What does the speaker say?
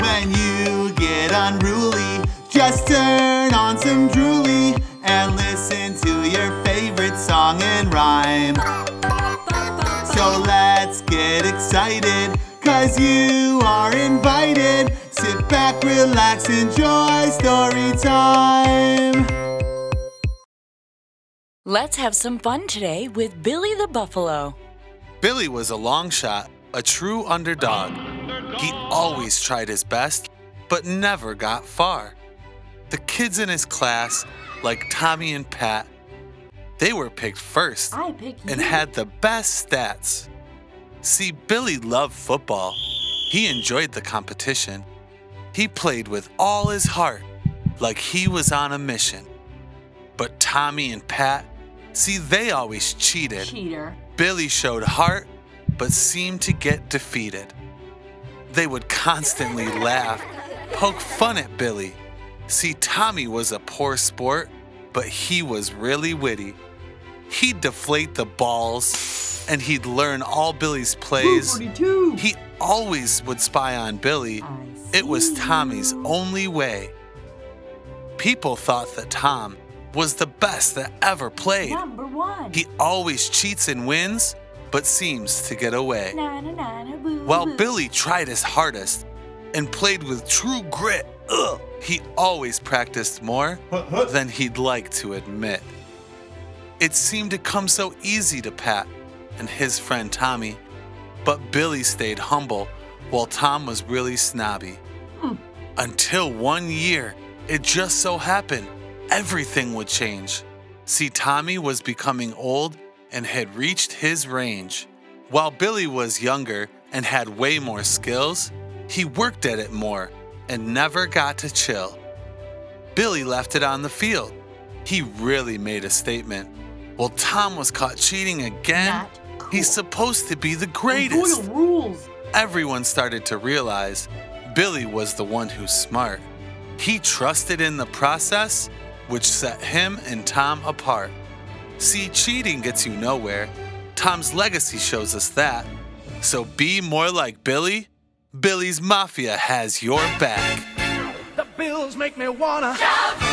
When you get unruly, just turn on some drooly and listen to your favorite song and rhyme. So let's get excited, cause you are invited. Sit back, relax, enjoy story time. Let's have some fun today with Billy the Buffalo. Billy was a long shot, a true underdog. He always tried his best, but never got far. The kids in his class, like Tommy and Pat, they were picked first and had the best stats. See, Billy loved football. He enjoyed the competition. He played with all his heart, like he was on a mission. But Tommy and Pat, see, they always cheated. cheater. Billy showed heart, but seemed to get defeated. They would constantly laugh, poke fun at Billy. See, Tommy was a poor sport, but he was really witty. He'd deflate the balls, and he'd learn all Billy's plays. He always would spy on Billy. It was Tommy's only way. People thought that Tom was the best that ever played. Number one. He always cheats and wins, but seems to get away. Na, na, na, na, boo, While boo. Billy tried his hardest and played with true grit, ugh, he always practiced more than he'd like to admit. It seemed to come so easy to Pat and his friend Tommy, but Billy stayed humble while Tom was really snobby. Hmm. Until one year, it just so happened everything would change. See, Tommy was becoming old and had reached his range. While Billy was younger and had way more skills, he worked at it more and never got to chill. Billy left it on the field. He really made a statement. Well, Tom was caught cheating again. Not cool. He's supposed to be the greatest. rules. Everyone started to realize Billy was the one who's smart. He trusted in the process, which set him and Tom apart. See, cheating gets you nowhere. Tom's legacy shows us that. So be more like Billy. Billy's Mafia has your back. The bills make me wanna shout